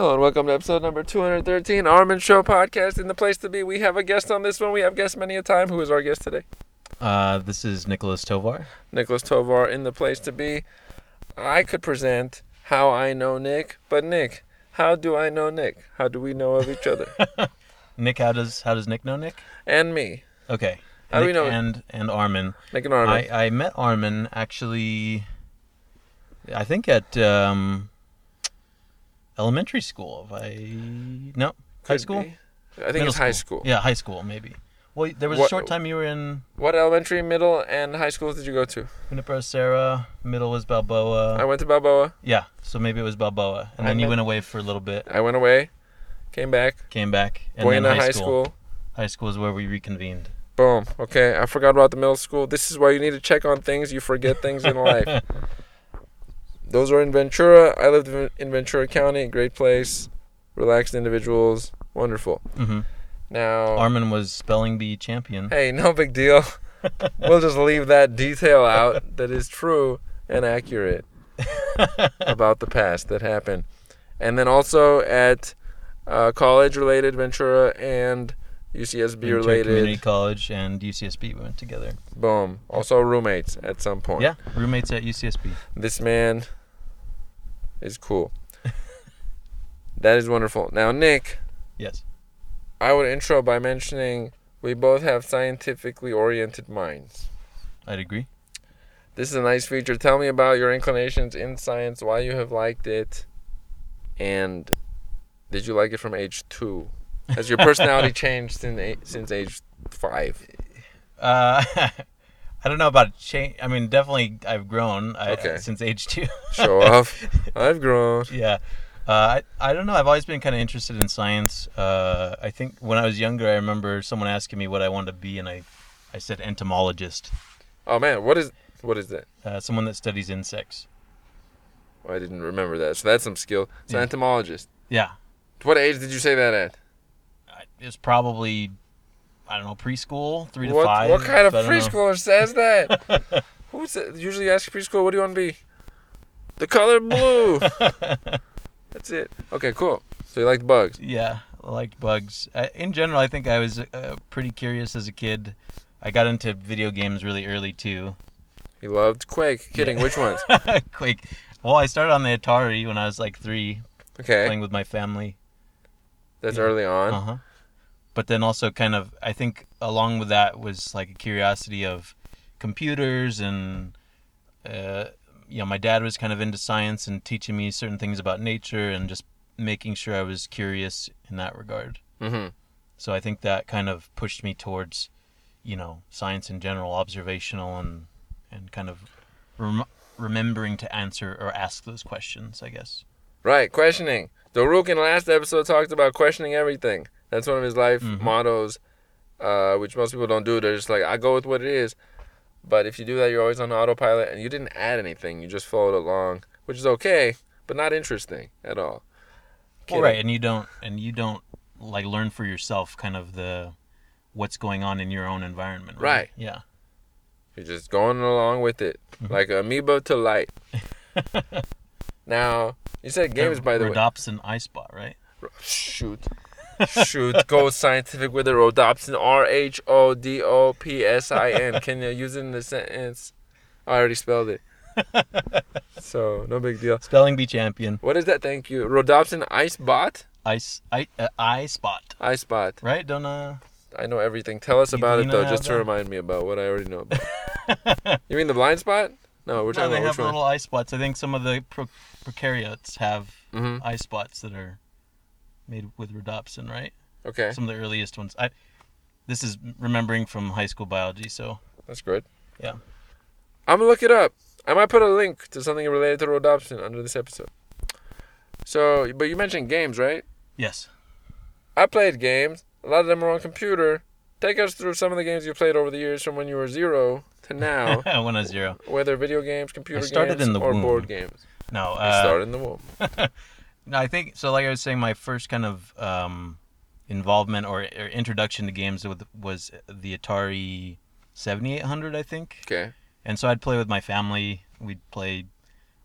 Hello and welcome to episode number 213, Armin Show podcast. In the place to be, we have a guest on this one. We have guests many a time. Who is our guest today? Uh, this is Nicholas Tovar. Nicholas Tovar in the place to be. I could present how I know Nick, but Nick, how do I know Nick? How do we know of each other? Nick, how does how does Nick know Nick? and me, Okay. How do we know- And and Armin. Nick and Armin. I, I met Armin actually. I think at um, elementary school. If I no high Could school. be. I think Middle it's high school. Yeah, high school maybe. Well, there was What- a short time you were in What elementary, middle, and high schools did you go to? Junipero Serra. Middle was Balboa. I went to Balboa. yeah, so maybe it was Balboa, and I then you went away for a little bit, I went away, came back. came back, and Buena then High, school. High school is where we reconvened. Boom. Okay, I forgot about the middle school. This is why you need to check on things. You forget things in life. Those are in Ventura. I lived in Ventura County. Great place. Relaxed individuals. Wonderful. hmm Now, Armin was spelling bee champion. hey, no big deal. we'll just leave that detail out that is true and accurate about the past that happened. And then also at uh, college related, Ventura and UCSB Ventura related. Community College and UCSB we went together. Boom. Also roommates at some point. Yeah, roommates at UCSB. This man is cool. that is wonderful. Now, Nick, Yes. I would intro by mentioning we both have scientifically oriented minds. I'd agree. This is a nice feature. Tell me about your inclinations in science, why you have liked it, and did you like it from age two? Has your personality changed since a- since age five? Uh, I don't know about change. I mean, definitely I've grown I, Okay. since age two. Show off. I've grown. yeah. Uh, I, I don't know. I've always been kind of interested in science. Uh, I think when I was younger, I remember someone asking me what I wanted to be, and I, I said entomologist, Oh man, what is what is that? uh, someone that studies insects. Oh, I didn't remember that. So that's some skill. So Yeah. entomologist. Yeah. What age did you say that at? I- It was probably, I don't know, preschool, three to what, five. What kind of preschooler says that? Who sa- usually ask preschool, what do you want to be? The color blue. That's it. Okay, cool. So you like bugs. Yeah, I liked bugs. I, in general, I think I was uh, pretty curious as a kid. I got into video games really early too. He loved Quake. Kidding. Yeah. Which ones? Quake. Well, I started on the Atari when I was like three, Okay. playing with my family. That's Yeah. early on. Uh huh. But then also, kind of, I think along with that was like a curiosity of computers and, uh, you know, my dad was kind of into science and teaching me certain things about nature and just making sure I was curious in that regard. Mm-hmm. So I think that kind of pushed me towards, you know, science in general, observational, and and kind of rem- remembering to answer or ask those questions. I guess. Right. Questioning. The Rook in the last episode talked about questioning everything. That's one of his life Mhm. mottos, uh, which most people don't do. They're just like, I go with what it is. But if you do that, you're always on autopilot, and you didn't add anything. You just followed along, which is okay, but not interesting at all. Well, right, and you don't and you don't like learn for yourself kind of the what's going on in your own environment. Right. Yeah. You're just going along with it, Mhm. like amoeba to light. now, you said games, by the way. Rhodopsin eye spot, right? Shoot. Shoot. Go scientific with the rhodopsin. R H O D O P S I N. Can you use it in the sentence? I already spelled it. So, no big deal. Spelling bee champion. What is that? Thank you. Rhodopsin Ice Bot? Ice eye, uh, eye spot, Ice Bot. right? Don't uh. I know everything. Tell us about it, though, just to the- remind me about what I already know about. you mean the blind spot? No, we're No, talking they about have little eye spots. I think some of the pro- prokaryotes have hmm eye spots that are made with rhodopsin, right? Okay, Some of the earliest ones. I this is remembering from high school biology, so that's good. Yeah. I'm gonna look it up. I might put a link to something related to rhodopsin under this episode. So, but you mentioned games, right? yes. I played games. A lot of them are on computer. Take us through some of the games you played over the years from when you were zero to now, when I was zero. whether video games, computer started games, in the or womb. board games. No, uh, started in the womb. no, I think so. Like I was saying, my first kind of um, involvement or, or introduction to games with, was the Atari 7800, I think. Okay. And so I'd play with my family. We'd play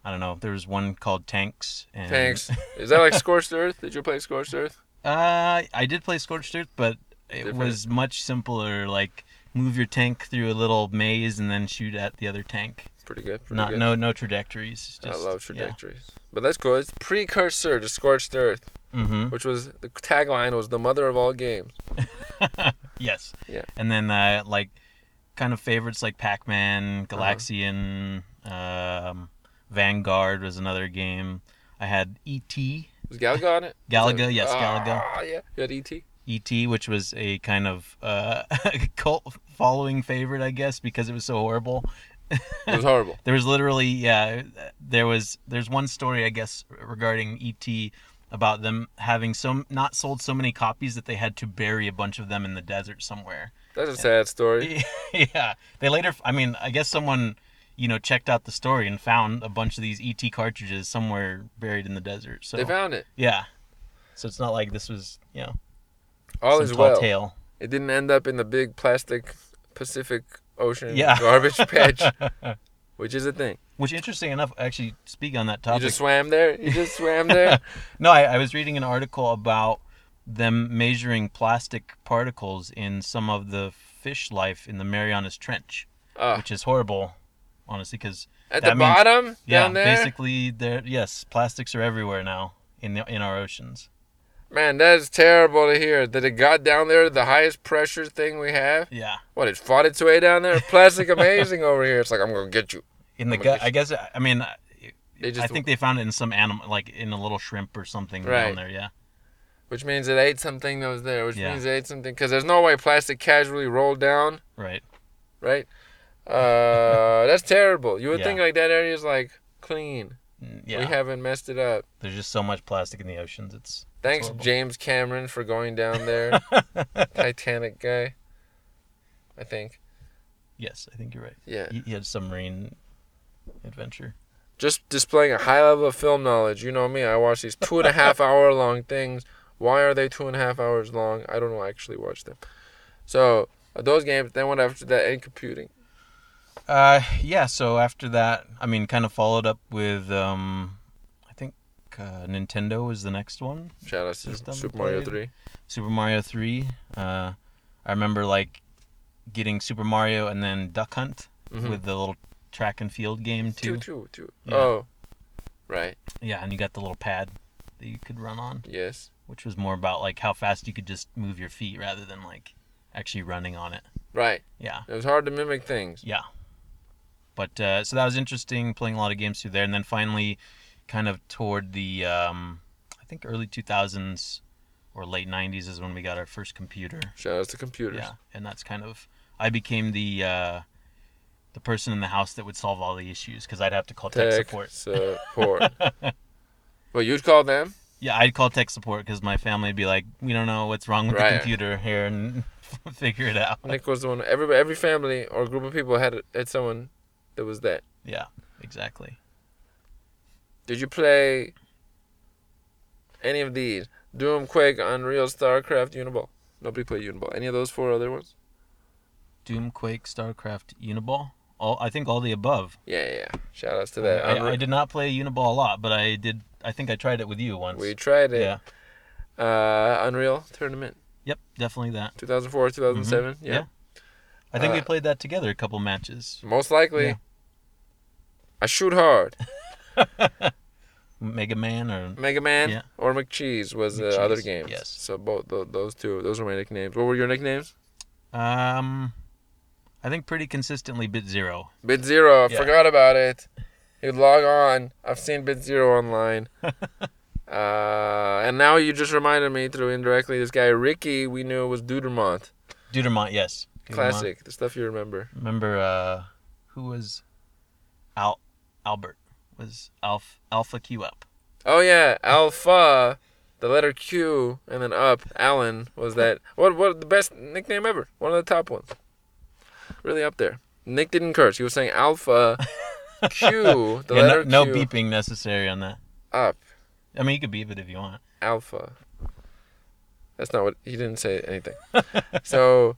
I don't know. There was one called Tanks. And, Tanks. Is that like Scorched Earth? Did you play Scorched Earth? Uh, I did play Scorched Earth, but it Different. was much simpler. Like move your tank through a little maze and then shoot at the other tank. Pretty good. Pretty Not good. no no trajectories. I love trajectories. But that's cool. It's precursor to Scorched Earth, Mm-hmm. which was the tagline was the mother of all games. Yes. Yeah. And then uh, like kind of favorites like Uh-huh. Pac-Man, Galaxian, um, Vanguard was another game. I had E E.T. Was Galaga on it? Galaga, yes, Galaga. Ah, yeah. You had E.T.? E.T., which was a kind of uh, cult following favorite, I guess, because it was so horrible. It was horrible. There was literally, yeah, there was. There's one story, I guess, regarding E.T. about them having so not sold so many copies that they had to bury a bunch of them in the desert somewhere. That's a sad story. yeah, they later. I mean, I guess someone, you know, checked out the story and found a bunch of these ET cartridges somewhere buried in the desert. So They found it. yeah, so it's not like this was, you know, All some is well. tale. It didn't end up in the big plastic Pacific Ocean Yeah. garbage patch, which is a thing. Which, interesting enough, actually, speak on that topic. You just swam there. You just swam there. no, I, I was reading an article about them measuring plastic particles in some of the fish life in the Marianas Trench, Ah, which is horrible, honestly, because at the means- bottom yeah, down there. basically, there, yes, plastics are everywhere now in the in our oceans. Man, that is terrible to hear. That it got down there, the highest pressure thing we have. Yeah. What? It fought its way down there. Plastic amazing over here. It's like I'm gonna get you. in the gut. I guess I mean, I They just, think they found it in some animal, like in a little shrimp or something Right. down there. Yeah, which means it ate something that was there. Which Yeah. means it ate something because there's no way plastic casually rolled down, right. right? Uh, that's terrible. You would Yeah. think like that area is like clean. Mm, Yeah, We haven't messed it up. there's just so much plastic in the oceans. It's Thanks, horrible. James Cameron, for going down there. Titanic guy. I think. yes, I think you're right. Yeah. He, he had submarine adventure. Just displaying a high level of film knowledge. You know me. I watch these two and a half hour long things. Why are they two and a half hours long? I don't know. I actually watch them. So uh, those games. Then what after that? And computing. Uh, yeah. So after that, I mean, kind of followed up with um, think uh, Nintendo was the next one. Shout out to System Super Mario. Three. Super Mario Three. Uh, I remember like getting Super Mario and then Duck Hunt Mhm. with the little track and field game too. Two, two, two. Yeah. Oh, right. Yeah, and you got the little pad that you could run on, Yes. which was more about like how fast you could just move your feet rather than like actually running on it. Right. Yeah, It was hard to mimic things. yeah. But uh, so that was interesting, playing a lot of games through there, and then finally, kind of toward the um, I think early 2000s or late 90s is when we got our first computer. Shout out to computers. Yeah, and that's kind of I became the uh, the person in the house that would solve all the issues because I'd have to call tech, Tech support. support. well, you'd call them. Yeah, I'd call tech support because my family would be like, "We don't know what's wrong with Right. the computer here, and figure it out." Nick was the one. Every every family or group of people had had someone that was that. Yeah, exactly. Did you play any of these? Doom, Quake, Unreal, StarCraft, Uniball. Nobody played Uniball. Any of those four other ones? Doom, Quake, StarCraft, Uniball. All I think all the above. Yeah, yeah. Shout outs to that. I, I did not play Uniball a lot, but I did. I think I tried it with you once. we tried it. yeah. Uh, Unreal Tournament, Yep. Definitely that. 2004, 2007. Mhm. Yeah. Yeah. I think we Uh, played that together a couple matches. Most likely. Yeah. I shoot hard. Mega Man or Mega Man Yeah. or McCheese was the other game. yes. So both those two, those were my nicknames. What were your nicknames? um, I think pretty consistently Bit Zero. Bit Zero. I Yeah. forgot about it. You'd log on. I've seen Bit Zero online. uh, and now you just reminded me through indirectly. This guy Ricky, we knew was Dudermont. Dudermont, yes. Dudermont. Classic. The stuff you remember. Remember uh, who was Al Albert was Alpha Alpha Q up. Oh yeah, Alpha. The letter Q and then up. Alan was that. What? What? The best nickname ever. One of the top ones. Really up there. Nick didn't curse. He was saying Alpha Q. The Yeah, no, letter no Q. beeping necessary on that. Up. I mean, you could beep it if you want. Alpha. That's not what he didn't say anything. so,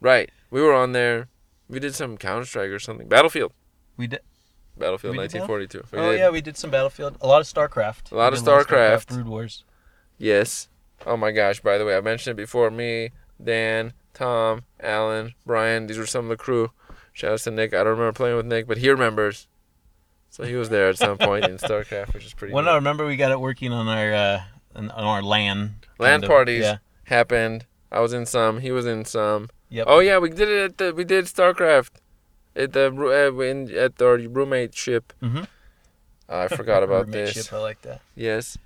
right, we were on there. We did some Counter Strike or something. Battlefield. We did. Battlefield We 1942. We oh did. yeah, we did some Battlefield. A lot of StarCraft. A lot of StarCraft. Brood Wars. Yes. Oh my gosh, by the way, I mentioned it before. Me, Dan, Tom, Alan, Brian, these were some of the crew. Shout out to Nick. I don't remember playing with Nick, but he remembers. So he was there at some point in StarCraft, which is pretty Well, neat. no, I remember we got it working on our uh, on our LAN. LAN parties. Yeah. Happened. I was in some. He was in some. Yep. Oh yeah, we did it at the we did StarCraft at the uh, in at our roommate ship. Mhm. I forgot about Roommate this. ship, I like that. Yes.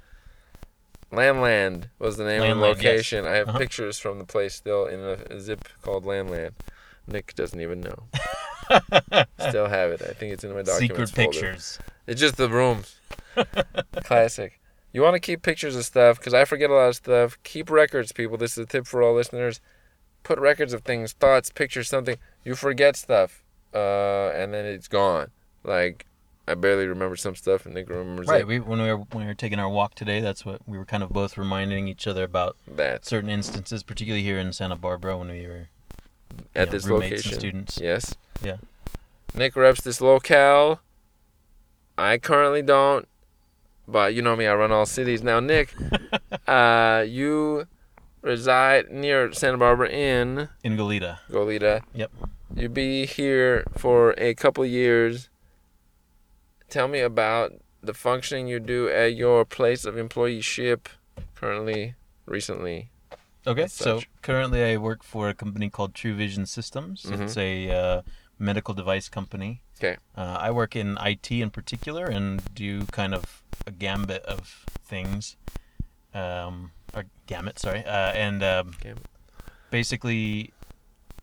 Landland was the name of the Landland, yes. location. I have Uh-huh. pictures from the place still in a, a zip called Landland. Nick doesn't even know. Still have it. I think it's in my documents Secret folder. pictures. It's just the rooms. Classic. You want to keep pictures of stuff because I forget a lot of stuff. Keep records, people. This is a tip for all listeners. Put records of things, thoughts, pictures, something. You forget stuff, uh, and then it's gone. Like I barely remember some stuff, and Nick remembers Right. it. We, when we were when we were taking our walk today, that's what we were kind of both reminding each other about that certain instances, particularly here in Santa Barbara when we were at know, this location. students. Yes. Yeah. Nick reps this locale. I currently don't, but you know me, I run all cities. Now, Nick, uh, you reside near Santa Barbara in in Goleta. Goleta. Yep. You be here for a couple years. Tell me about the functioning you do at your place of employeeship currently, recently. Okay, so currently I work for a company called True Vision Systems. Mhm. It's a uh, medical device company. 'Kay. Uh, I work in IT in particular and do kind of a gambit of things. Um, or gamut, sorry. Uh, and um, basically,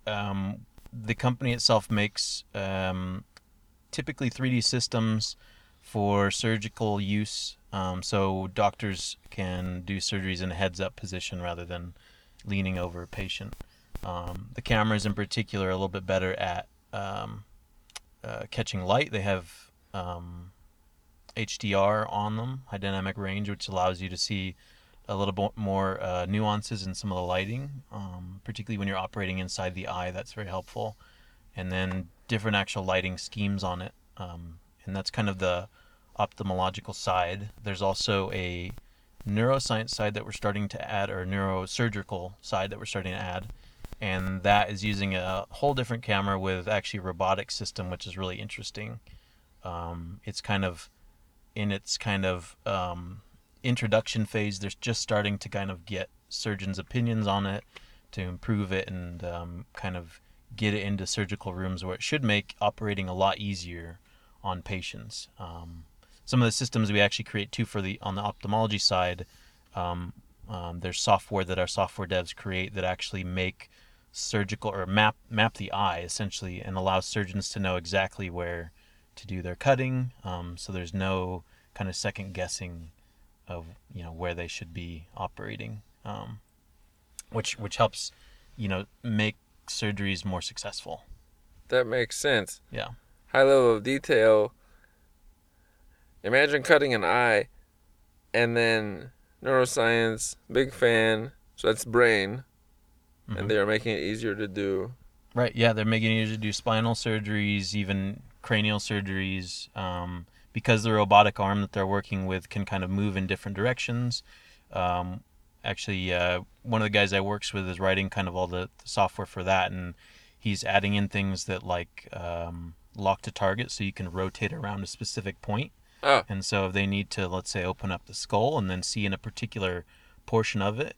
um, the company itself makes um, typically 3D systems for surgical use. Um, so doctors can do surgeries in a heads up position rather than leaning over a patient. Um, the cameras, in particular, are a little bit better at um, uh, catching light. They have um, HDR on them, high dynamic range, which allows you to see a little bit more uh, nuances in some of the lighting, um, particularly when you're operating inside the eye. That's very helpful. And then different actual lighting schemes on it. Um, and that's kind of the ophthalmological side. There's also a neuroscience side that we're starting to add, or neurosurgical side that we're starting to add. And that is using a whole different camera with actually a robotic system, which is really interesting. Um, it's kind of in its kind of um, introduction phase. They're just starting to kind of get surgeons' opinions on it to improve it and um, kind of get it into surgical rooms where it should make operating a lot easier on patients. Um, some of the systems we actually create too for the on the ophthalmology side, um, um, there's software that our software devs create that actually make surgical or map map the eye essentially and allow surgeons to know exactly where to do their cutting. Um, so there's no kind of second guessing of you know where they should be operating, um, which which helps you know make surgeries more successful. That makes sense. Yeah. High level of detail. Imagine cutting an eye and then neuroscience, big fan, so that's brain, Mhm. and they are making it easier to do. Right. Yeah, they're making it easier to do spinal surgeries, even cranial surgeries, um, because the robotic arm that they're working with can kind of move in different directions. Um, actually, uh, one of the guys I works with is writing kind of all the, the software for that, and he's adding in things that like um, lock to target, so you can rotate around a specific point. Oh. And so if they need to, let's say, open up the skull and then see in a particular portion of it,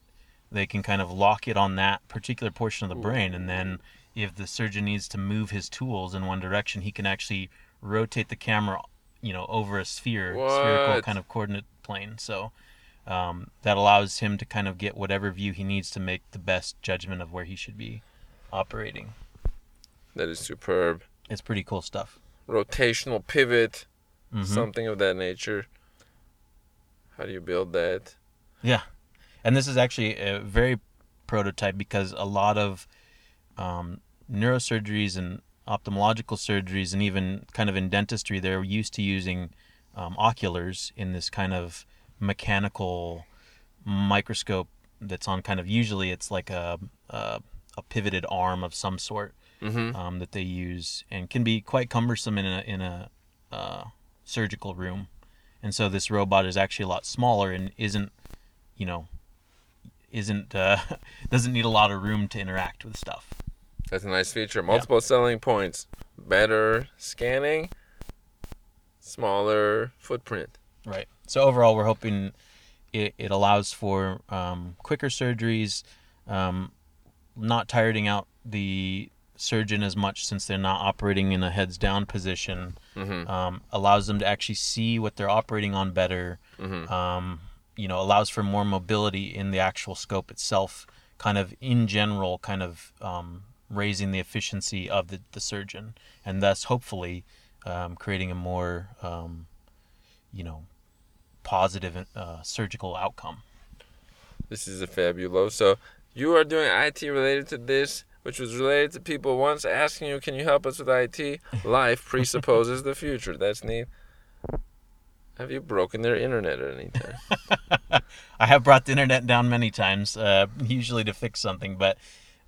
they can kind of lock it on that particular portion of the brain, and then if the surgeon needs to move his tools in one direction, he can actually rotate the camera, you know, over a sphere, spherical kind of coordinate plane. So um, that allows him to kind of get whatever view he needs to make the best judgment of where he should be operating. That is superb. It's pretty cool stuff. Rotational pivot, Mhm. something of that nature. How do you build that? Yeah, and this is actually a very prototype because a lot of um, neurosurgeries and ophthalmological surgeries, and even kind of in dentistry, they're used to using um, oculars in this kind of mechanical microscope that's on kind of usually it's like a a, a pivoted arm of some sort Mm-hmm. um, that they use and can be quite cumbersome in a in a uh, surgical room, and so this robot is actually a lot smaller and isn't, you know, isn't uh, doesn't need a lot of room to interact with stuff. That's a nice feature. Multiple selling points. Better scanning, smaller footprint. Right. So overall, we're hoping it, it allows for um, quicker surgeries, um, not tiring out the surgeon as much since they're not operating in a heads down position. Mm-hmm. Um, allows them to actually see what they're operating on better. Mm-hmm. Um, you know, allows for more mobility in the actual scope itself. Kind of in general, kind of um, raising the efficiency of the, the surgeon, and thus hopefully um, creating a more um, you know positive uh, surgical outcome. This is a fabuloso you are doing IT related to this, which was related to people once asking you, "Can you help us with IT?" Life presupposes the future. That's neat. Have you broken their internet at any time? I have brought the internet down many times, uh, usually to fix something, but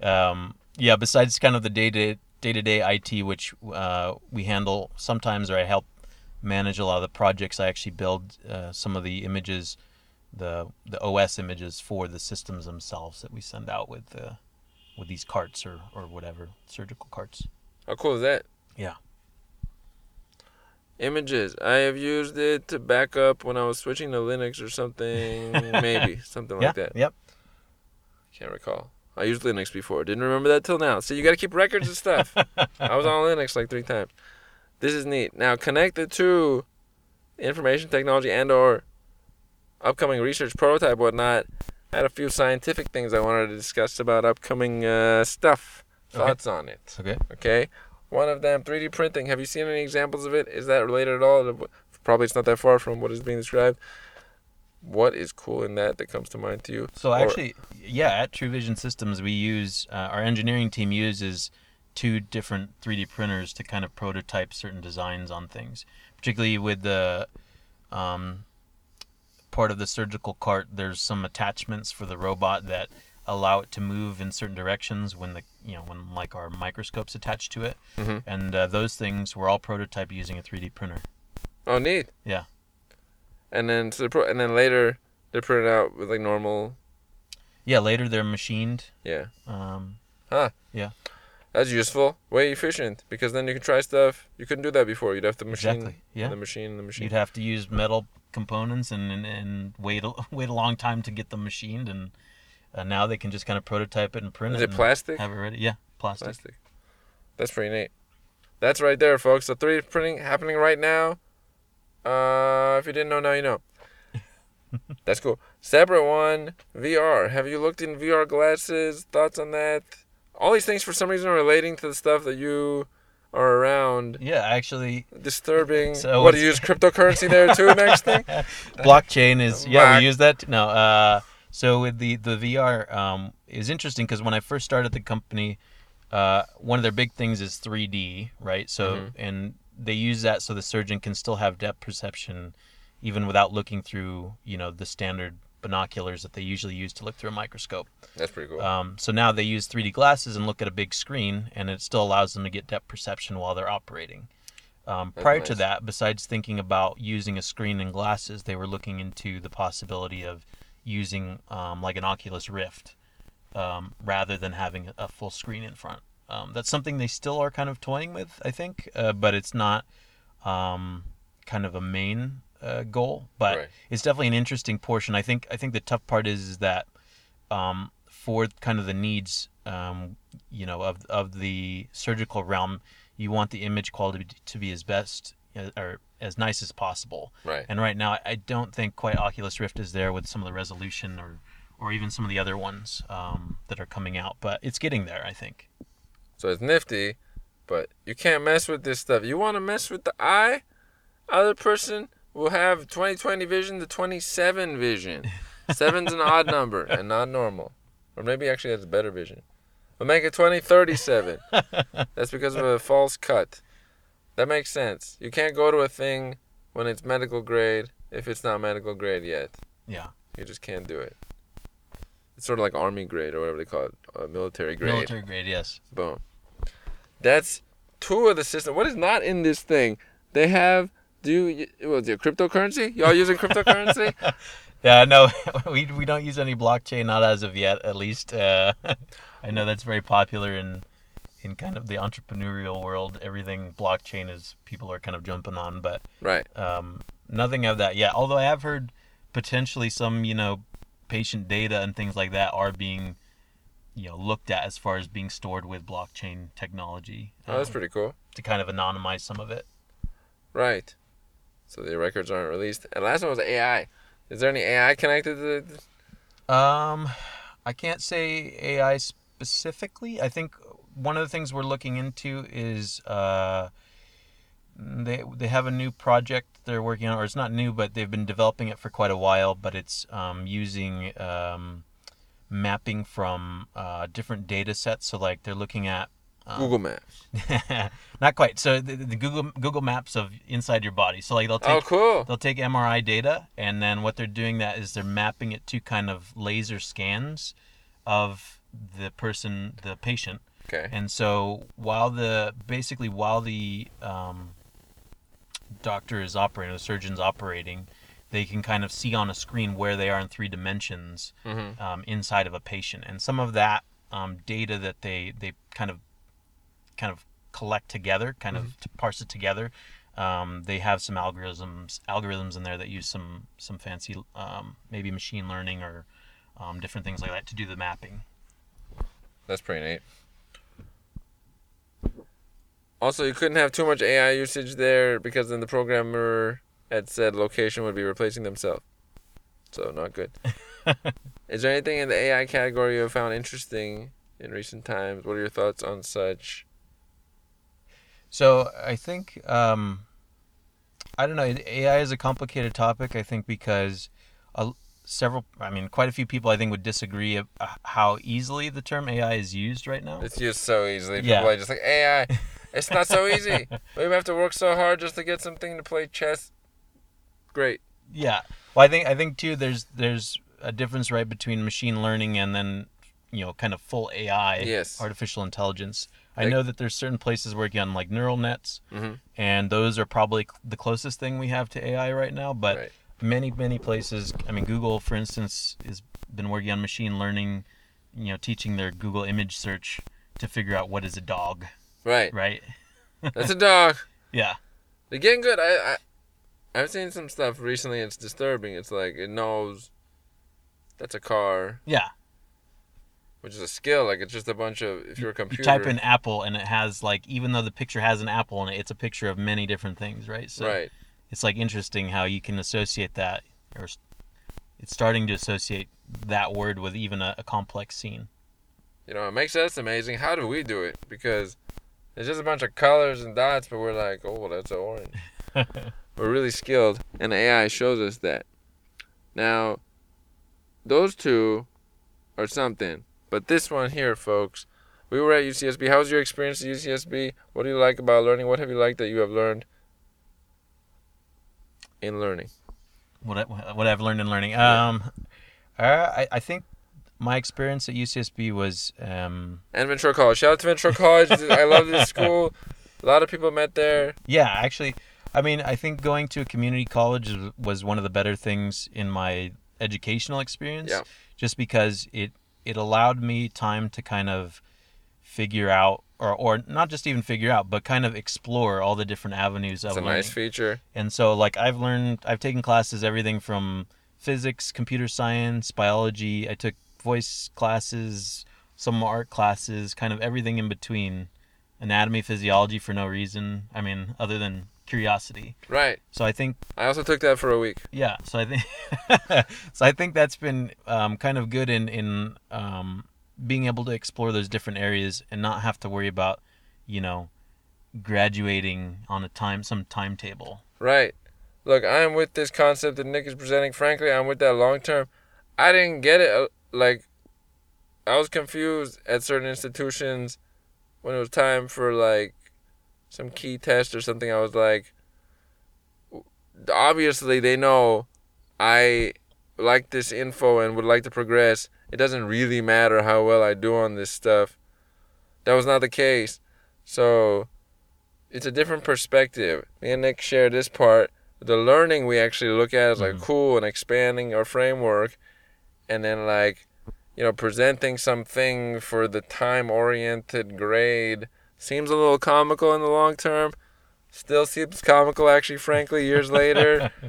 um, yeah. Besides kind of the day to day to day IT, which uh, we handle sometimes, or I help manage a lot of the projects. I actually build uh, some of the images, the the OS images for the systems themselves that we send out with uh, with these carts or or whatever surgical carts. How cool is that? Yeah. Images. I have used it to back up when I was switching to Linux or something. Maybe something yeah. like that. Yep. Can't recall. I used Linux before. Didn't remember that till now. So you got to keep records of stuff. I was on Linux like three times. This is neat. Now connected to information technology and or upcoming research prototype whatnot. I had a few scientific things I wanted to discuss about upcoming uh, stuff. Okay. Thoughts on it. Okay. Okay. One of them, 3D printing. Have you seen any examples of it? Is that related at all? Probably it's not that far from what is being described. What is cool in that that comes to mind to you? So Or- actually, yeah, at True Vision Systems, we use uh, our engineering team uses two different 3D printers to kind of prototype certain designs on things. Particularly with the um, part of the surgical cart, there's some attachments for the robot that allow it to move in certain directions when the you know when like our microscopes attached to it, Mhm. and uh, those things were all prototyped using a 3D printer. Oh, neat. Yeah. And then so they're pro- and then later they're printed out with like normal. Yeah, later they're machined. Yeah. Um, huh. Yeah. That's useful. Way efficient because then you can try stuff you couldn't do that before. You'd have to machine exactly. Yeah. the machine the machine. You'd have to use metal components and and, and wait a, wait a long time to get them machined, and uh, now they can just kind of prototype it and print Is it. it plastic? Have it ready. Yeah, plastic. Plastic. That's pretty neat. That's right there, folks. So 3D printing happening right now. Uh, if you didn't know, now you know. That's cool. Separate one, VR. Have you looked in VR glasses? Thoughts on that? All these things for some reason are relating to the stuff that you are around. Yeah, actually, Disturbing. So what do you use cryptocurrency there too? Next thing. blockchain is yeah we use that no uh so with the the vr um is interesting because when i first started the company uh one of their big things is 3d right so Mhm. and they use that so the surgeon can still have depth perception even without looking through you know the standard binoculars that they usually use to look through a microscope That's pretty cool. um, so now they use 3D glasses and look at a big screen, and it still allows them to get depth perception while they're operating. Um, prior to that, besides thinking about using a screen and glasses, they were looking into the possibility of using um, like an Oculus Rift um, rather than having a full screen in front. Um, that's something they still are kind of toying with, I think, uh, but it's not um, kind of a main uh, goal. But Right. it's definitely an interesting portion. I think I think the tough part is, is that um, for kind of the needs, um, you know, of of the surgical realm, you want the image quality to be as best uh, or as nice as possible. right. And right now, I don't think quite Oculus Rift is there with some of the resolution or or even some of the other ones um, that are coming out. But it's getting there, I think. So it's nifty, but you can't mess with this stuff. You want to mess with the eye? Other person will have 2020 vision to 27 vision. Seven's an odd number and not normal. Or maybe actually has better vision. We'll make it 2037. That's because of a false cut. That makes sense. You can't go to a thing when it's medical grade if it's not medical grade yet. Yeah. You just can't do it. It's sort of like army grade or whatever they call it, uh, military grade. Military grade, yes. Boom. That's two of the system. What is not in this thing? they have. Do you what's it cryptocurrency? Y'all using cryptocurrency? Yeah, no, we we don't use any blockchain, not as of yet, at least. Uh, I know that's very popular in in kind of the entrepreneurial world. Everything blockchain is people are kind of jumping on, but right. um, nothing of that yet. Although I have heard potentially some, you know, patient data and things like that are being, you know, looked at as far as being stored with blockchain technology. Oh, that's um, pretty cool. to kind of anonymize some of it. Right. So the records aren't released. And last one was AI. Is there any AI connected to the, Um, I can't say AI specifically. I think one of the things we're looking into is uh, they they have a new project they're working on, or it's not new, but they've been developing it for quite a while. But it's um, using um, mapping from uh, different data sets. So like they're looking at um, Google Maps? not quite. So the, the Google Google Maps of inside your body. So like they'll take Oh, cool. they'll take MRI data and then what they're doing that is they're mapping it to kind of laser scans of the person, the patient. Okay. And so while the basically while the um, doctor is operating, the surgeon's operating, they can kind of see on a screen where they are in three dimensions Mm-hmm. um, inside of a patient, and some of that um, data that they they kind of kind of collect together, kind of to parse it together. Um, they have some algorithms algorithms in there that use some some fancy um, maybe machine learning or um, different things like that to do the mapping. That's pretty neat. Also, you couldn't have too much AI usage there because then the programmer had said location would be replacing themselves. So, not good. Is there anything in the AI category you have found interesting in recent times? What are your thoughts on such? So I think um, I don't know. AI is a complicated topic. I think because uh, several, I mean, quite a few people I think would disagree of uh, how easily the term AI is used right now. It's used so easily. People Yeah. are just like, AI, it's not so easy. we have to work so hard just to get something to play chess. Great. Yeah. Well, I think I think too. There's there's a difference right between machine learning and then you know kind of full AI, Yes. artificial intelligence. I know that there's certain places working on like neural nets, Mm-hmm. and those are probably the closest thing we have to AI right now. But Right. many many places, I mean, Google, for instance, has been working on machine learning. You know, teaching their Google image search to figure out what is a dog, Right. right? That's a dog. Yeah. They're getting good. I, I I've seen some stuff recently. It's disturbing. It's like it knows that's a car, Yeah. which is a skill. Like it's just a bunch of if you're a computer. You type in apple and it has like even though the picture has an apple in it, it's a picture of many different things, right? So right. it's like interesting how you can associate that or s- it's starting to associate that word with even a, a complex scene. You know, it makes us amazing. How do we do it? Because it's just a bunch of colors and dots, but we're like, oh, that's an orange. we're really skilled, and AI shows us that. Now, those two are something, but this one here, folks, we were at UCSB. How was your experience at UCSB? What do you like about learning? What have you liked that you have learned in learning? what I, what I've learned in learning. Um, uh, I I think my experience at UCSB was um, And Ventura College. Shout out to Ventura College. I love this school. A lot of people met there. yeah actually I mean I think going to a community college was- one of the better things in my educational experience. Yeah. Just because it it allowed me time to kind of figure out or or not just even figure out but kind of explore all the different avenues of It's a learning. nice feature. And so like I've learned I've taken classes everything from physics, computer science, biology. I took voice classes, some art classes, kind of everything in between. Anatomy, physiology for no reason. I mean, other than curiosity. Right. So I think I also took that for a week. yeah, so I think so I think that's been um, kind of good in in um, being able to explore those different areas and not have to worry about, you know, graduating on a time some timetable. Right. Look, I'm with this concept that Nick is presenting. Frankly, I'm with that long term. I didn't get it. uh, Like, I was confused at certain institutions when it was time for, like, some key test or something. I was like, obviously, they know I like this info and would like to progress. It doesn't really matter how well I do on this stuff. That was not the case. So, it's a different perspective. Me and Nick share this part. The learning we actually look at is like Mhm. cool and expanding our framework, and then like, you know, presenting something for the time-oriented grade seems a little comical in the long term. Still seems comical, actually. Frankly, years later,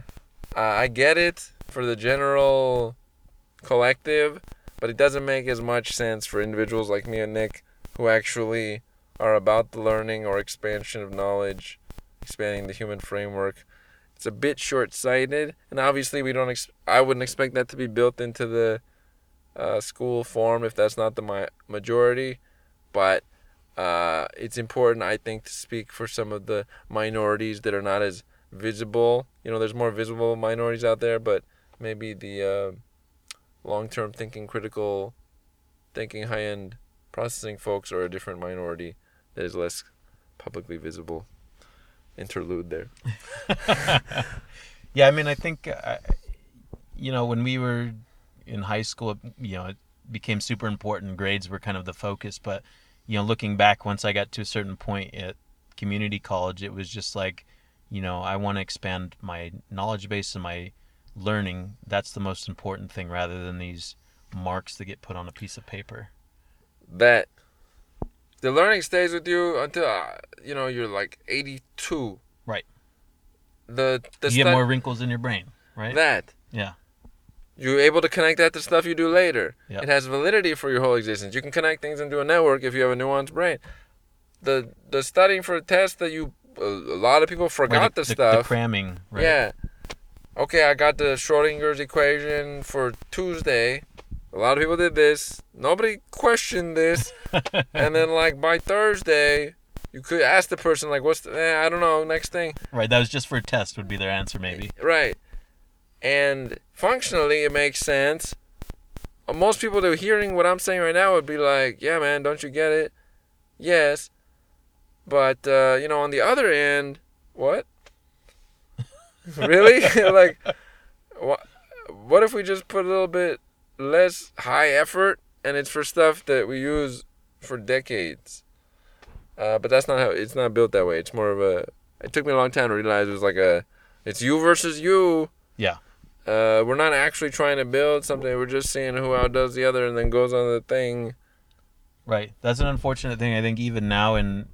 uh, I get it for the general collective, but it doesn't make as much sense for individuals like me and Nick who actually are about the learning or expansion of knowledge, expanding the human framework. It's a bit short-sighted, and obviously we don't. Ex- I wouldn't expect that to be built into the uh, school form if that's not the mi- majority, but uh, it's important, I think, to speak for some of the minorities that are not as visible. You know, there's more visible minorities out there, but maybe the uh, long-term thinking, critical thinking, high-end processing folks are a different minority that is less publicly visible. Interlude there. yeah, I mean, I think, uh, you know, when we were in high school, you know, it became super important. Grades were kind of the focus, but you know, looking back, once I got to a certain point at community college, it was just like, you know, I want to expand my knowledge base and my learning. That's the most important thing, rather than these marks that get put on a piece of paper. That the learning stays with you until uh, you know you're like 82. Right. The the you get stu- more wrinkles in your brain, right? that yeah. You're able to connect that to stuff you do later. Yep. It has validity for your whole existence. You can connect things into a network if you have a nuanced brain. The the studying for a test that you a, lot of people forgot Right, the, the, stuff. The cramming, right? Yeah. Okay, I got the Schrodinger's equation for Tuesday. A lot of people did this. Nobody questioned this. and then like by Thursday, you could ask the person like, "What's the? Eh, I don't know. Next thing." Right. That was just for a test. Would be their answer, maybe. Right. And functionally, it makes sense. Uh, Most people that are hearing what I'm saying right now would be like, "Yeah, man, don't you get it?" Yes. But uh, you know, on the other end, what? really? like, what? What if we just put a little bit less high effort, and it's for stuff that we use for decades? Uh, but that's not how it's not built that way. It's more of a. It took me a long time to realize it was like a. It's you versus you. Yeah. Uh, we're not actually trying to build something. We're just seeing who outdoes the other, and then goes on the thing. Right. That's an unfortunate thing. I think even now in,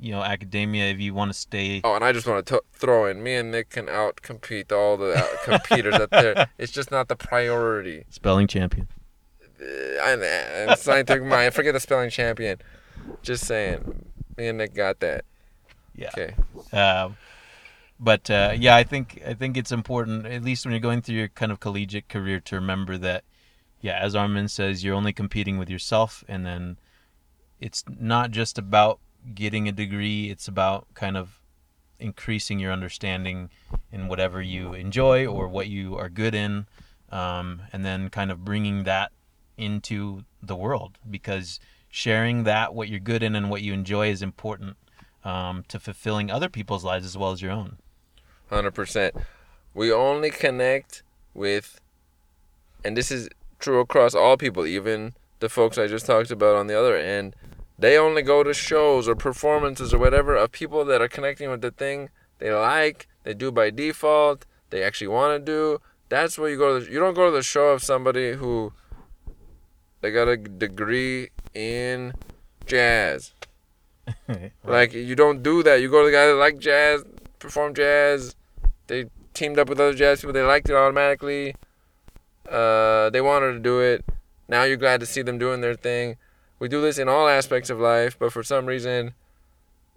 you know, academia, if you want to stay, Oh, and I just want to throw in. Me and Nick can out compete all the out- competitors out there. It's just not the priority. spelling champion. Uh, I, and scientific mind. Forget the spelling champion. Just saying. Me and Nick got that. Yeah. Okay. Uh, but uh, yeah, I think I think it's important, at least when you're going through your kind of collegiate career, to remember that, yeah, as Armin says, you're only competing with yourself, and then it's not just about getting a degree; it's about kind of increasing your understanding in whatever you enjoy or what you are good in, um, and then kind of bringing that into the world because sharing that what you're good in and what you enjoy is important um, to fulfilling other people's lives as well as your own. Hundred percent. We only connect with, and this is true across all people, even the folks I just talked about on the other end. They only go to shows or performances or whatever of people that are connecting with the thing they like, they do by default, they actually want to do. That's where you go. To the, you don't go to the show of somebody who they got a degree in jazz. Like you don't do that. You go to the guy that like jazz, perform jazz. They teamed up with other jazz people. They liked it automatically. Uh, they wanted to do it. Now you're glad to see them doing their thing. We do this in all aspects of life, but for some reason,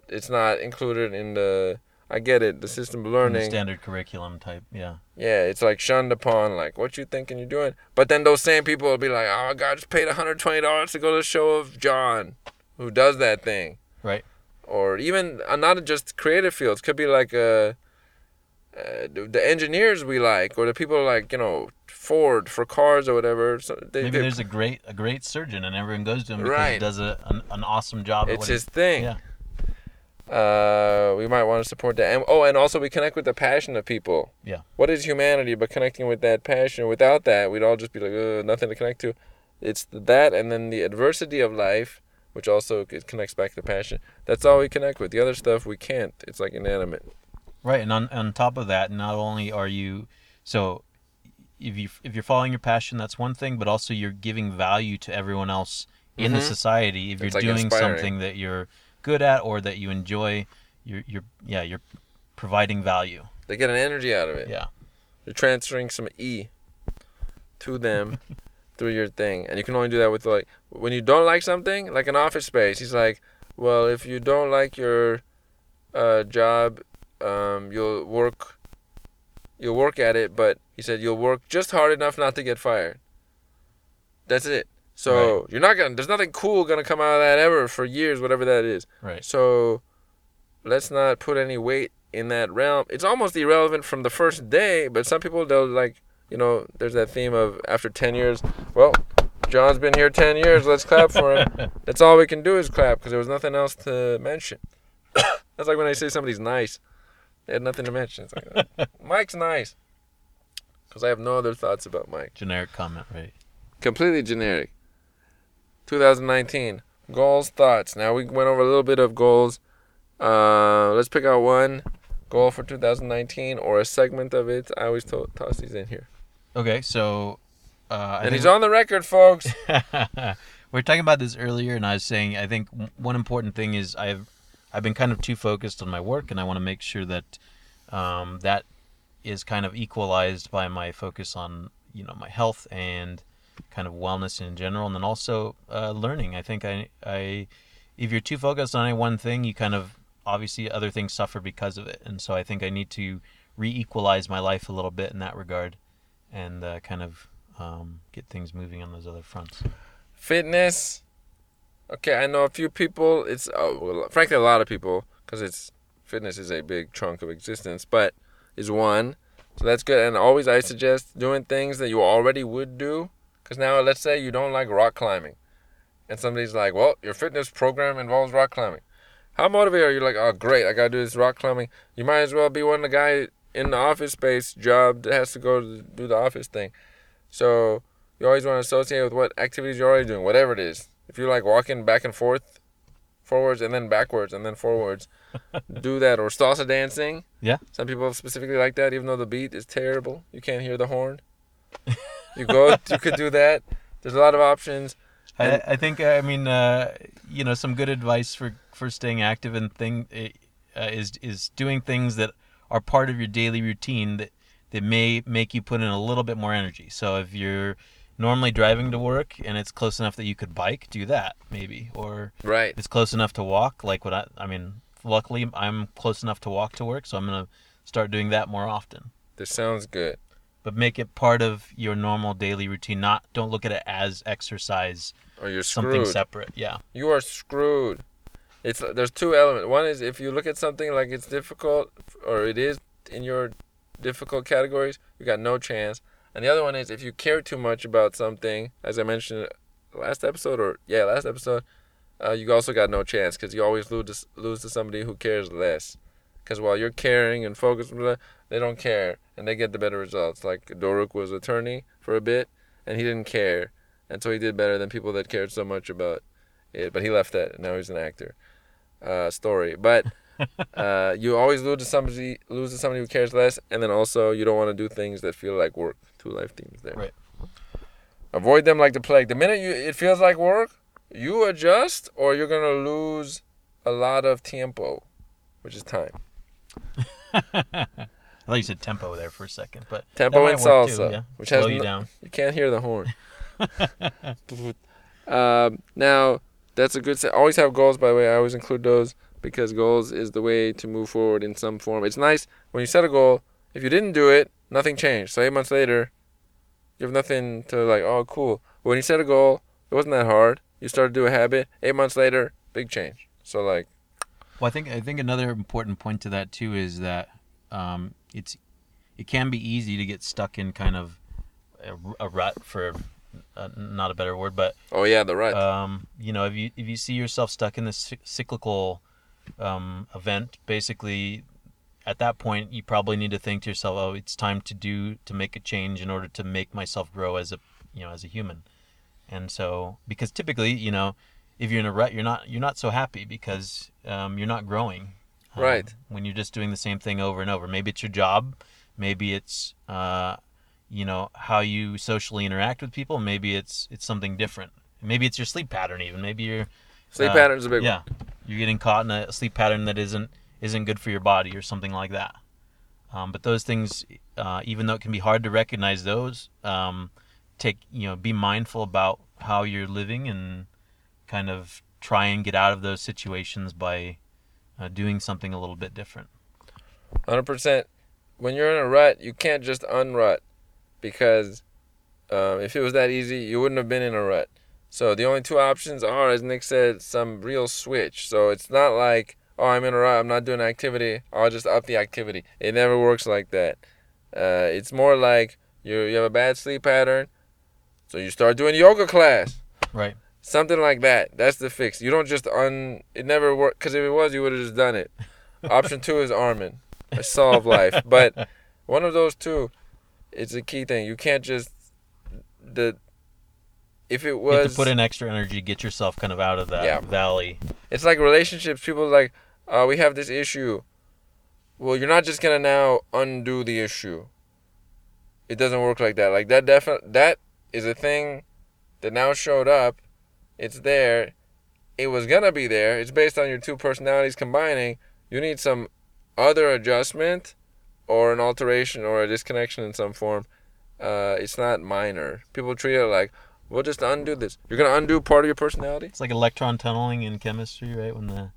it's not included in the. I get it. The system of learning. standard curriculum type, yeah. Yeah, it's like shunned upon. Like, what you thinking you're doing? But then those same people will be like, "Oh God, I just paid 120 dollars to go to the show of John, who does that thing." Right. Or even uh, not just creative fields. Could be like uh, uh, the the engineers we like, or the people like you know Ford for cars or whatever. So they, Maybe they- there's a great a great surgeon and everyone goes to him because Right. he does a, an, an awesome job. it's his thing. Yeah. Uh, we might want to support that. And, oh, and also we connect with the passion of people. Yeah. What is humanity but connecting with that passion? Without that, we'd all just be like, nothing to connect to. It's that and then the adversity of life which also it connects back to passion. That's all we connect with. The other stuff we can't. It's like inanimate. Right, and on on top of that, not only are you so if you if you're following your passion, that's one thing, but also you're giving value to everyone else in the Mhm. society. If you're like, doing inspiring. something that you're good at or that you enjoy, you're you're yeah you're providing value. They get an energy out of it. Yeah, You're transferring some E to them through your thing. And you can only do that with like when you don't like something, like an office space. He's like, Well, if you don't like your uh, job, um, you'll work you'll work at it, but he said you'll work just hard enough not to get fired. That's it. So you're not gonna there's nothing cool gonna come out of that ever for years, whatever that is. right. So let's not put any weight in that realm. It's almost irrelevant from the first day, but some people they'll like, you know, there's that theme of after 10 years, well, John's been here 10 years, let's clap for him. That's all we can do is clap because there was nothing else to mention. That's like when I say somebody's nice. They had nothing to mention. It's like, uh, Mike's nice. Because I have no other thoughts about Mike. Generic comment, right? Completely generic. 2019 goals, thoughts. Now we went over a little bit of goals. Uh, let's pick out one goal for 2019 or a segment of it. I always to- toss these in here, Okay, so uh, and he's on the record, folks. we were talking about this earlier, and I was saying I think one important thing is I've I've been kind of too focused on my work, and I want to make sure that um, that is kind of equalized by my focus on you know my health and kind of wellness in general, and then also uh, learning. I think I I if you're too focused on any one thing, you kind of obviously other things suffer because of it, and so I think I need to re-equalize my life a little bit in that regard, and uh, kind of um, get things moving on those other fronts. Fitness. Okay, I know a few people. It's uh, well, frankly a lot of people because it's fitness is a big chunk of existence, but is one. So that's good. And always I suggest doing things that you already would do. Because now let's say you don't like rock climbing, and somebody's like, "Well, your fitness program involves rock climbing." How motivated are you? Like, oh great, I gotta do this rock climbing. You might as well be one of the guy in the office space job that has to go to do the office thing. So you always want to associate with what activities you're already doing, whatever it is. If you're like walking back and forth, forwards and then backwards and then forwards, do that. Or salsa dancing. Yeah. Some people specifically like that, even though the beat is terrible. You can't hear the horn. You go, you could do that. There's a lot of options. I, I think I mean uh, you know some good advice for for staying active and thing uh, is is doing things that are part of your daily routine that that may make you put in a little bit more energy. So if you're normally driving to work and it's close enough that you could bike, do that maybe, or Right. it's close enough to walk. Like what I I mean, luckily I'm close enough to walk to work, so I'm gonna start doing that more often. This sounds good. But make it part of your normal daily routine. Not don't look at it as exercise, Or you're something separate. Yeah. you are screwed. It's there's two elements. One is if you look at something like it's difficult or it is in your difficult categories, you got no chance. And the other one is if you care too much about something, as I mentioned last episode or yeah, last episode, uh, you also got no chance because you always lose to, lose to somebody who cares less. Because while you're caring and focused, they don't care and they get the better results. Like Doruk was attorney for a bit and he didn't care, and so he did better than people that cared so much about it. But he left that. And now he's an actor. Uh, story, but uh, you always lose to somebody lose to somebody who cares less, and then also you don't want to do things that feel like work. Two life themes there. Right. Avoid them like the plague. The minute you it feels like work, you adjust, or you're gonna lose a lot of tempo, which is time. I thought you said tempo there for a second, but Tempo and salsa, too, yeah. which slow has you no- down. You can't hear the horn. um, now, that's a good. Se- always have goals. By the way, I always include those because goals is the way to move forward in some form. It's nice when you set a goal. If you didn't do it, nothing changed. So eight months later, you have nothing to like. Oh, cool. When you set a goal, it wasn't that hard. You start to do a habit. Eight months later, big change. So like, Well, I think I think another important point to that too is that um, it's it can be easy to get stuck in kind of a, a rut for uh, not a better word, but oh yeah, the right. um, you know if you if you see yourself stuck in this cy- cyclical um, event, basically at that point you probably need to think to yourself, oh, it's time to do to make a change in order to make myself grow as a you know as a human. And so because typically you know if you're in a rut, you're not you're not so happy because um, you're not growing. Um, Right. When you're just doing the same thing over and over. Maybe it's your job. Maybe it's uh, you know how you socially interact with people. Maybe it's it's something different. Maybe it's your sleep pattern. Even maybe you're Sleep uh, pattern's a big one. yeah you're getting caught in a sleep pattern that isn't isn't good for your body or something like that. Um, but those things, uh, even though it can be hard to recognize those, um, take you know be mindful about how you're living and kind of try and get out of those situations by uh, doing something a little bit different. Hundred percent. When you're in a rut, you can't just unrut, because um, if it was that easy, you wouldn't have been in a rut. So the only two options are, as Nick said, some real switch. So it's not like, oh, I'm in a rut, I'm not doing activity, I'll just up the activity. It never works like that. Uh, it's more like you you have a bad sleep pattern, so you start doing yoga class. Right. Something like that. That's the fix. You don't just un. It never worked. Because if it was, you would have just done it. Option two is Armin. A solve life. But one of those two, it's a key thing. You can't just the. If it You have was, to put in extra energy, get yourself kind of out of that Yeah. valley. it's like relationships. People are like, uh, we have this issue. Well, you're not just gonna now undo the issue. It doesn't work like that. Like that definitely that is a thing that now showed up. It's there. It was gonna be there. It's based on your two personalities combining. You need some other adjustment, or an alteration, or a disconnection in some form. Uh, it's not minor. People treat it like, we'll just undo this. You're gonna undo part of your personality. It's like electron tunneling in chemistry, right? When the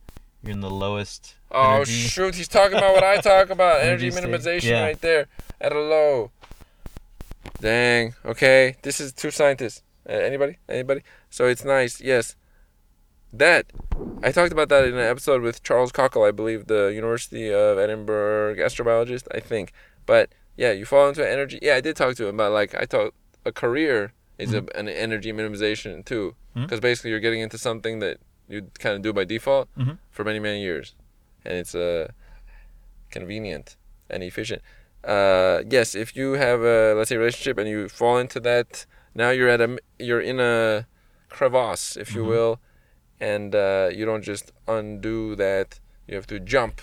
you're in the lowest Oh energy. shoot, he's talking about what I talk about. Energy, Energy minimization Yeah. right there at a low. Dang. Okay, this is two scientists. Uh, anybody? Anybody? So it's nice. Yes. That I talked about that in an episode with Charles Cockell, I believe, the University of Edinburgh astrobiologist, I think. But yeah, you fall into energy. Yeah, I did talk to him about like I thought a career is a, an energy minimization too, because basically you're getting into something that you kind of do by default Mhm. for many many years, and it's uh, convenient and efficient. Uh, yes, if you have a let's say relationship and you fall into that, now you're at a you're in a crevasse, if you Mhm. will, and uh, you don't just undo that. You have to jump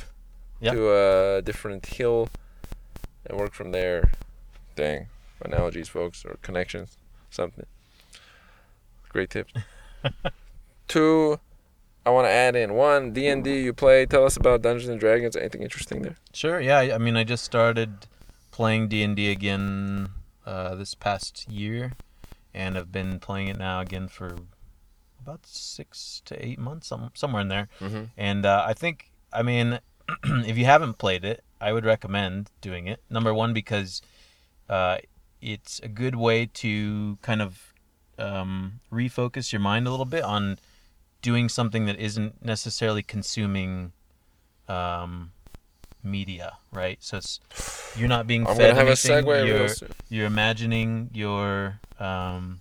Yeah. to a different hill and work from there. Dang, analogies, folks, or connections, something. Great tips. Two, I want to add in one D and D you play. Tell us about Dungeons and Dragons. Anything interesting there? Sure. Yeah. I mean, I just started playing D and D again uh, this past year, and I've been playing it now again for about six to eight months, some, somewhere in there. Mm-hmm. And uh, I think, I mean, if you haven't played it, I would recommend doing it. Number one, because uh, it's a good way to kind of um, refocus your mind a little bit on doing something that isn't necessarily consuming um, media, right? So it's you're not being I'm fed gonna have a anything. You're, you're imagining your um,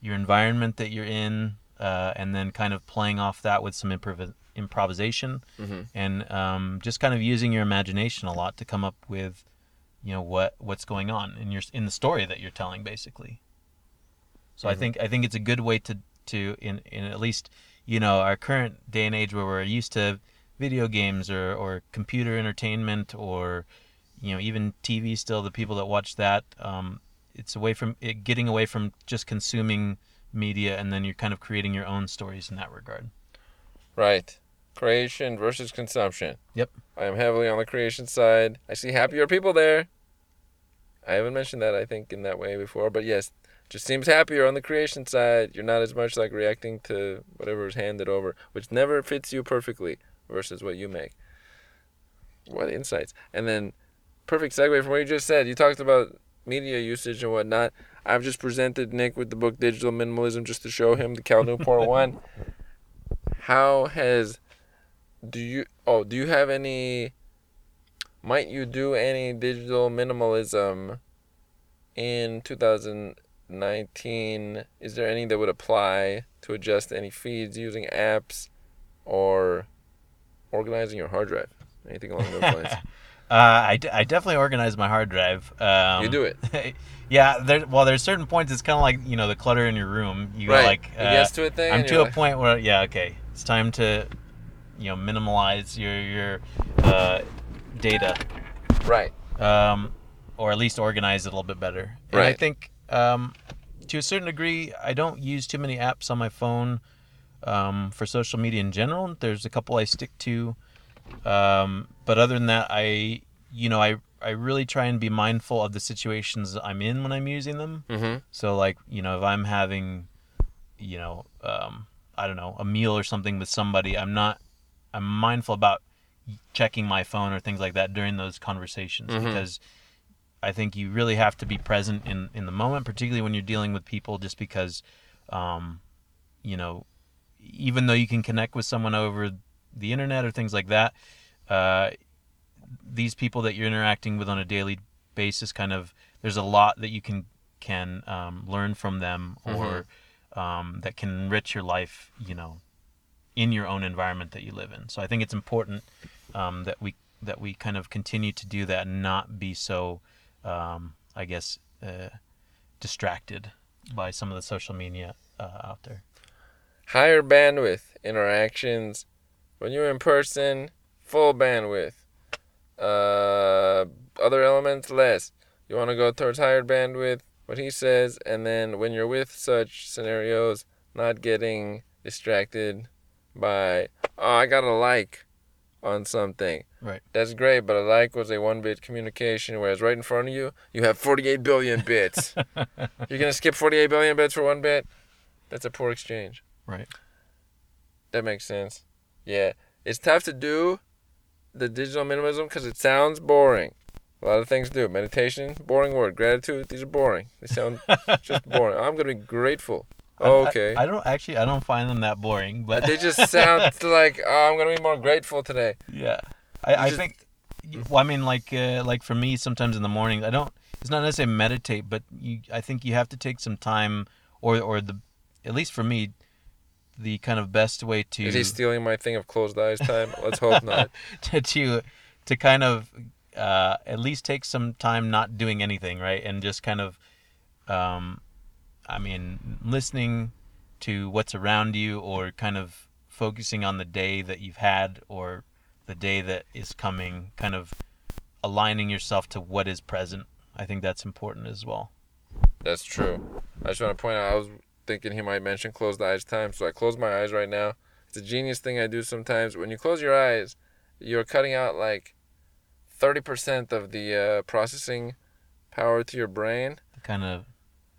your environment that you're in, uh, and then kind of playing off that with some improv- improvisation, Mm-hmm. and um, just kind of using your imagination a lot to come up with, you know, what what's going on in your in the story that you're telling, basically. So I Mhm. think I think it's a good way to to in in at least you know our current day and age where we're used to video games or or computer entertainment or you know even TV still the people that watch that um, it's away from it, getting away from just consuming media and then you're kind of creating your own stories in that regard. Right. Creation versus consumption. Yep. I am heavily on the creation side. I see happier people there. I haven't mentioned that I think in that way before, but yes, just seems happier on the creation side. You're not as much like reacting to whatever is handed over, which never fits you perfectly versus what you make. What insights. And then perfect segue from what you just said. You talked about media usage and whatnot. I've just presented Nick with the book Digital Minimalism just to show him the Cal Newport one. How has do you oh do you have any might you do any digital minimalism in 2019 is there any that would apply to adjust any feeds using apps or organizing your hard drive anything along those lines Uh, I, d- I definitely organize my hard drive. Um, You do it. yeah, there. Well, there's certain points. It's kind of like you know the clutter in your room. You Right. like uh, gets to a thing I'm to a like- point where yeah, okay, it's time to you know minimize your your uh, data, Right. um, or at least organize it a little bit better. And I think um, to a certain degree, I don't use too many apps on my phone um, for social media in general. There's a couple I stick to, um, but other than that, I you know I I really try and be mindful of the situations I'm in when I'm using them. Mm-hmm. So like you know if I'm having, you know, um, I don't know a meal or something with somebody, I'm not I'm mindful about checking my phone or things like that during those conversations Mhm. because I think you really have to be present in in the moment, particularly when you're dealing with people, just because, um, you know, even though you can connect with someone over the internet or things like that, uh, these people that you're interacting with on a daily basis, kind of, there's a lot that you can can um, learn from them or um, that can enrich your life, you know, in your own environment that you live in. So I think it's important um, that we that we kind of continue to do that and not be so, um, I guess, uh, distracted by some of the social media uh, out there. Higher bandwidth interactions. When you're in person, full bandwidth. Uh, other elements, less. You want to go towards higher bandwidth, what he says, and then when you're with such scenarios, not getting distracted by, oh, I got a like on something. Right. That's great, but a like was a one bit communication, whereas right in front of you, you have 48 billion bits. You're going to skip 48 billion bits for one bit? That's a poor exchange. Right. That makes sense. Yeah. It's tough to do the digital minimalism because it sounds boring. A lot of things do. Meditation, boring word. Gratitude, these are boring. They sound just boring. I'm going to be grateful. Okay. I, I don't actually. I don't find them that boring, but they just sound like, oh, I'm going to be more grateful today. Yeah, I, I just- think. Well, I mean, like, uh, like for me, sometimes in the morning, I don't. It's not necessarily meditate, but you. I think you have to take some time, or or the, at least for me, the kind of best way to Is he stealing my thing of closed eyes time? Let's hope not. to to, to kind of uh, at least take some time not doing anything, right, and just kind of, um, I mean, listening to what's around you, or kind of focusing on the day that you've had, or the day that is coming, kind of aligning yourself to what is present. I think that's important as well. That's true. I just want to point out, I was thinking he might mention close the eyes time, so I close my eyes right now. It's a genius thing I do sometimes. When you close your eyes, you're cutting out like 30% of the uh, processing power to your brain. Kind of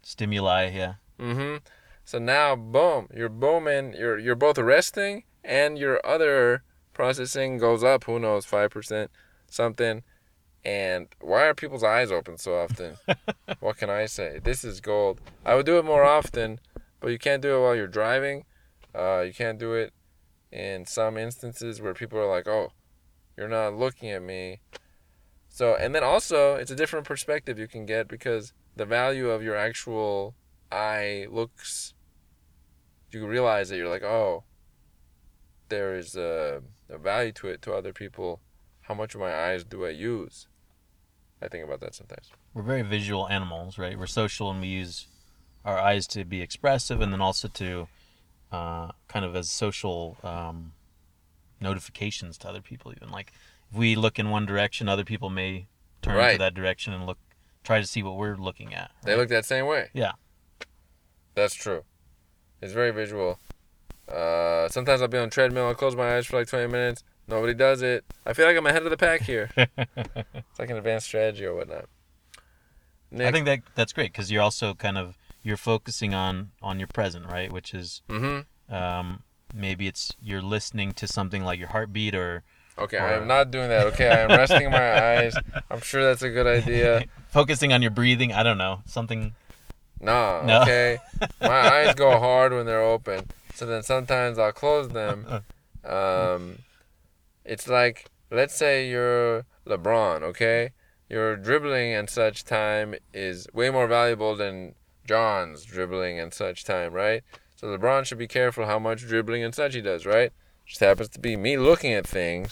stimuli, yeah. Mm-hmm. So now, boom, you're booming. You're you're both resting, and your other processing goes up. Who knows, five percent, something. And why are people's eyes open so often? what can I say? This is gold. I would do it more often, but you can't do it while you're driving. Uh, you can't do it in some instances where people are like, "Oh, you're not looking at me." So, and then also, it's a different perspective you can get because the value of your actual eye looks. You realize that you're like, oh, there is a, a value to it to other people. How much of my eyes do I use? I think about that sometimes. we're very visual animals, right? We're social and we use our eyes to be expressive and then also to uh, kind of as social um, notifications to other people. Even like if we look in one direction, other people may turn to that direction and look, try to see what we're looking at. They look that same way. Yeah. That's true. It's very visual. Uh, sometimes I'll be on a treadmill. I'll close my eyes for like 20 minutes. Nobody does it. I feel like I'm ahead of the pack here. it's like an advanced strategy or whatnot. Nick, I think that that's great because you're also kind of you're focusing on on your present, right? Which is Mm-hmm. um, maybe it's you're listening to something like your heartbeat or Okay, I am not doing that. Okay, I am resting my eyes. I'm sure that's a good idea. focusing on your breathing. I don't know something. No, No. okay. My eyes go hard when they're open. So then sometimes I'll close them. Um, it's like, let's say you're LeBron, okay? Your dribbling and such time is way more valuable than John's dribbling and such time, right? So LeBron should be careful how much dribbling and such he does, right? Just happens to be me looking at things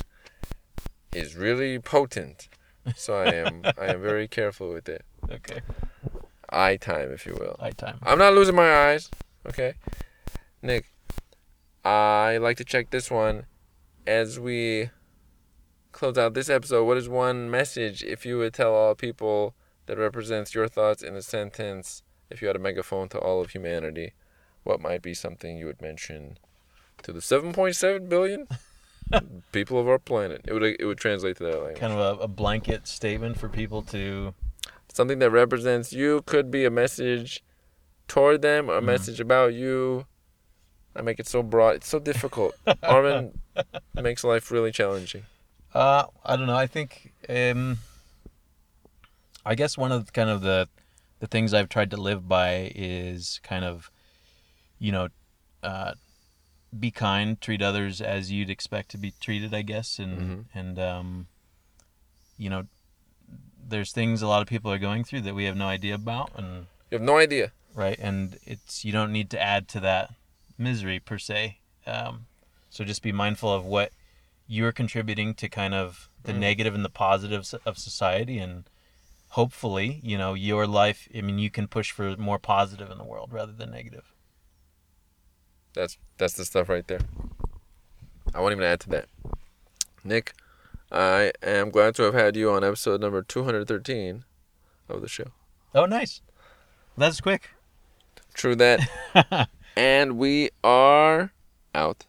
is really potent, so I am I am very careful with it. Okay. Eye time, if you will. Eye time. I'm not losing my eyes. Okay, Nick. I like to check this one as we close out this episode. What is one message if you would tell all people that represents your thoughts in a sentence? If you had a megaphone to all of humanity, what might be something you would mention to the 7.7 billion people of our planet? It would it would translate to that language. Kind of a, a blanket statement for people to. something that represents you could be a message toward them or a Mhm. message about you. I make it so broad. It's so difficult. Armin makes life really challenging. Uh, I don't know. I think. Um, I guess one of the, kind of the the things I've tried to live by is kind of, you know, uh, be kind, treat others as you'd expect to be treated. I guess, and Mhm. and um, you know, there's things a lot of people are going through that we have no idea about, and You have no idea. right and it's you don't need to add to that misery per se um, so just be mindful of what you're contributing to kind of the Mm. negative and the positives of society and hopefully you know your life i mean you can push for more positive in the world rather than negative That's that's the stuff right there. I won't even add to that. Nick, I am glad to have had you on episode number 213 of the show. oh nice that's quick True that. and we are out.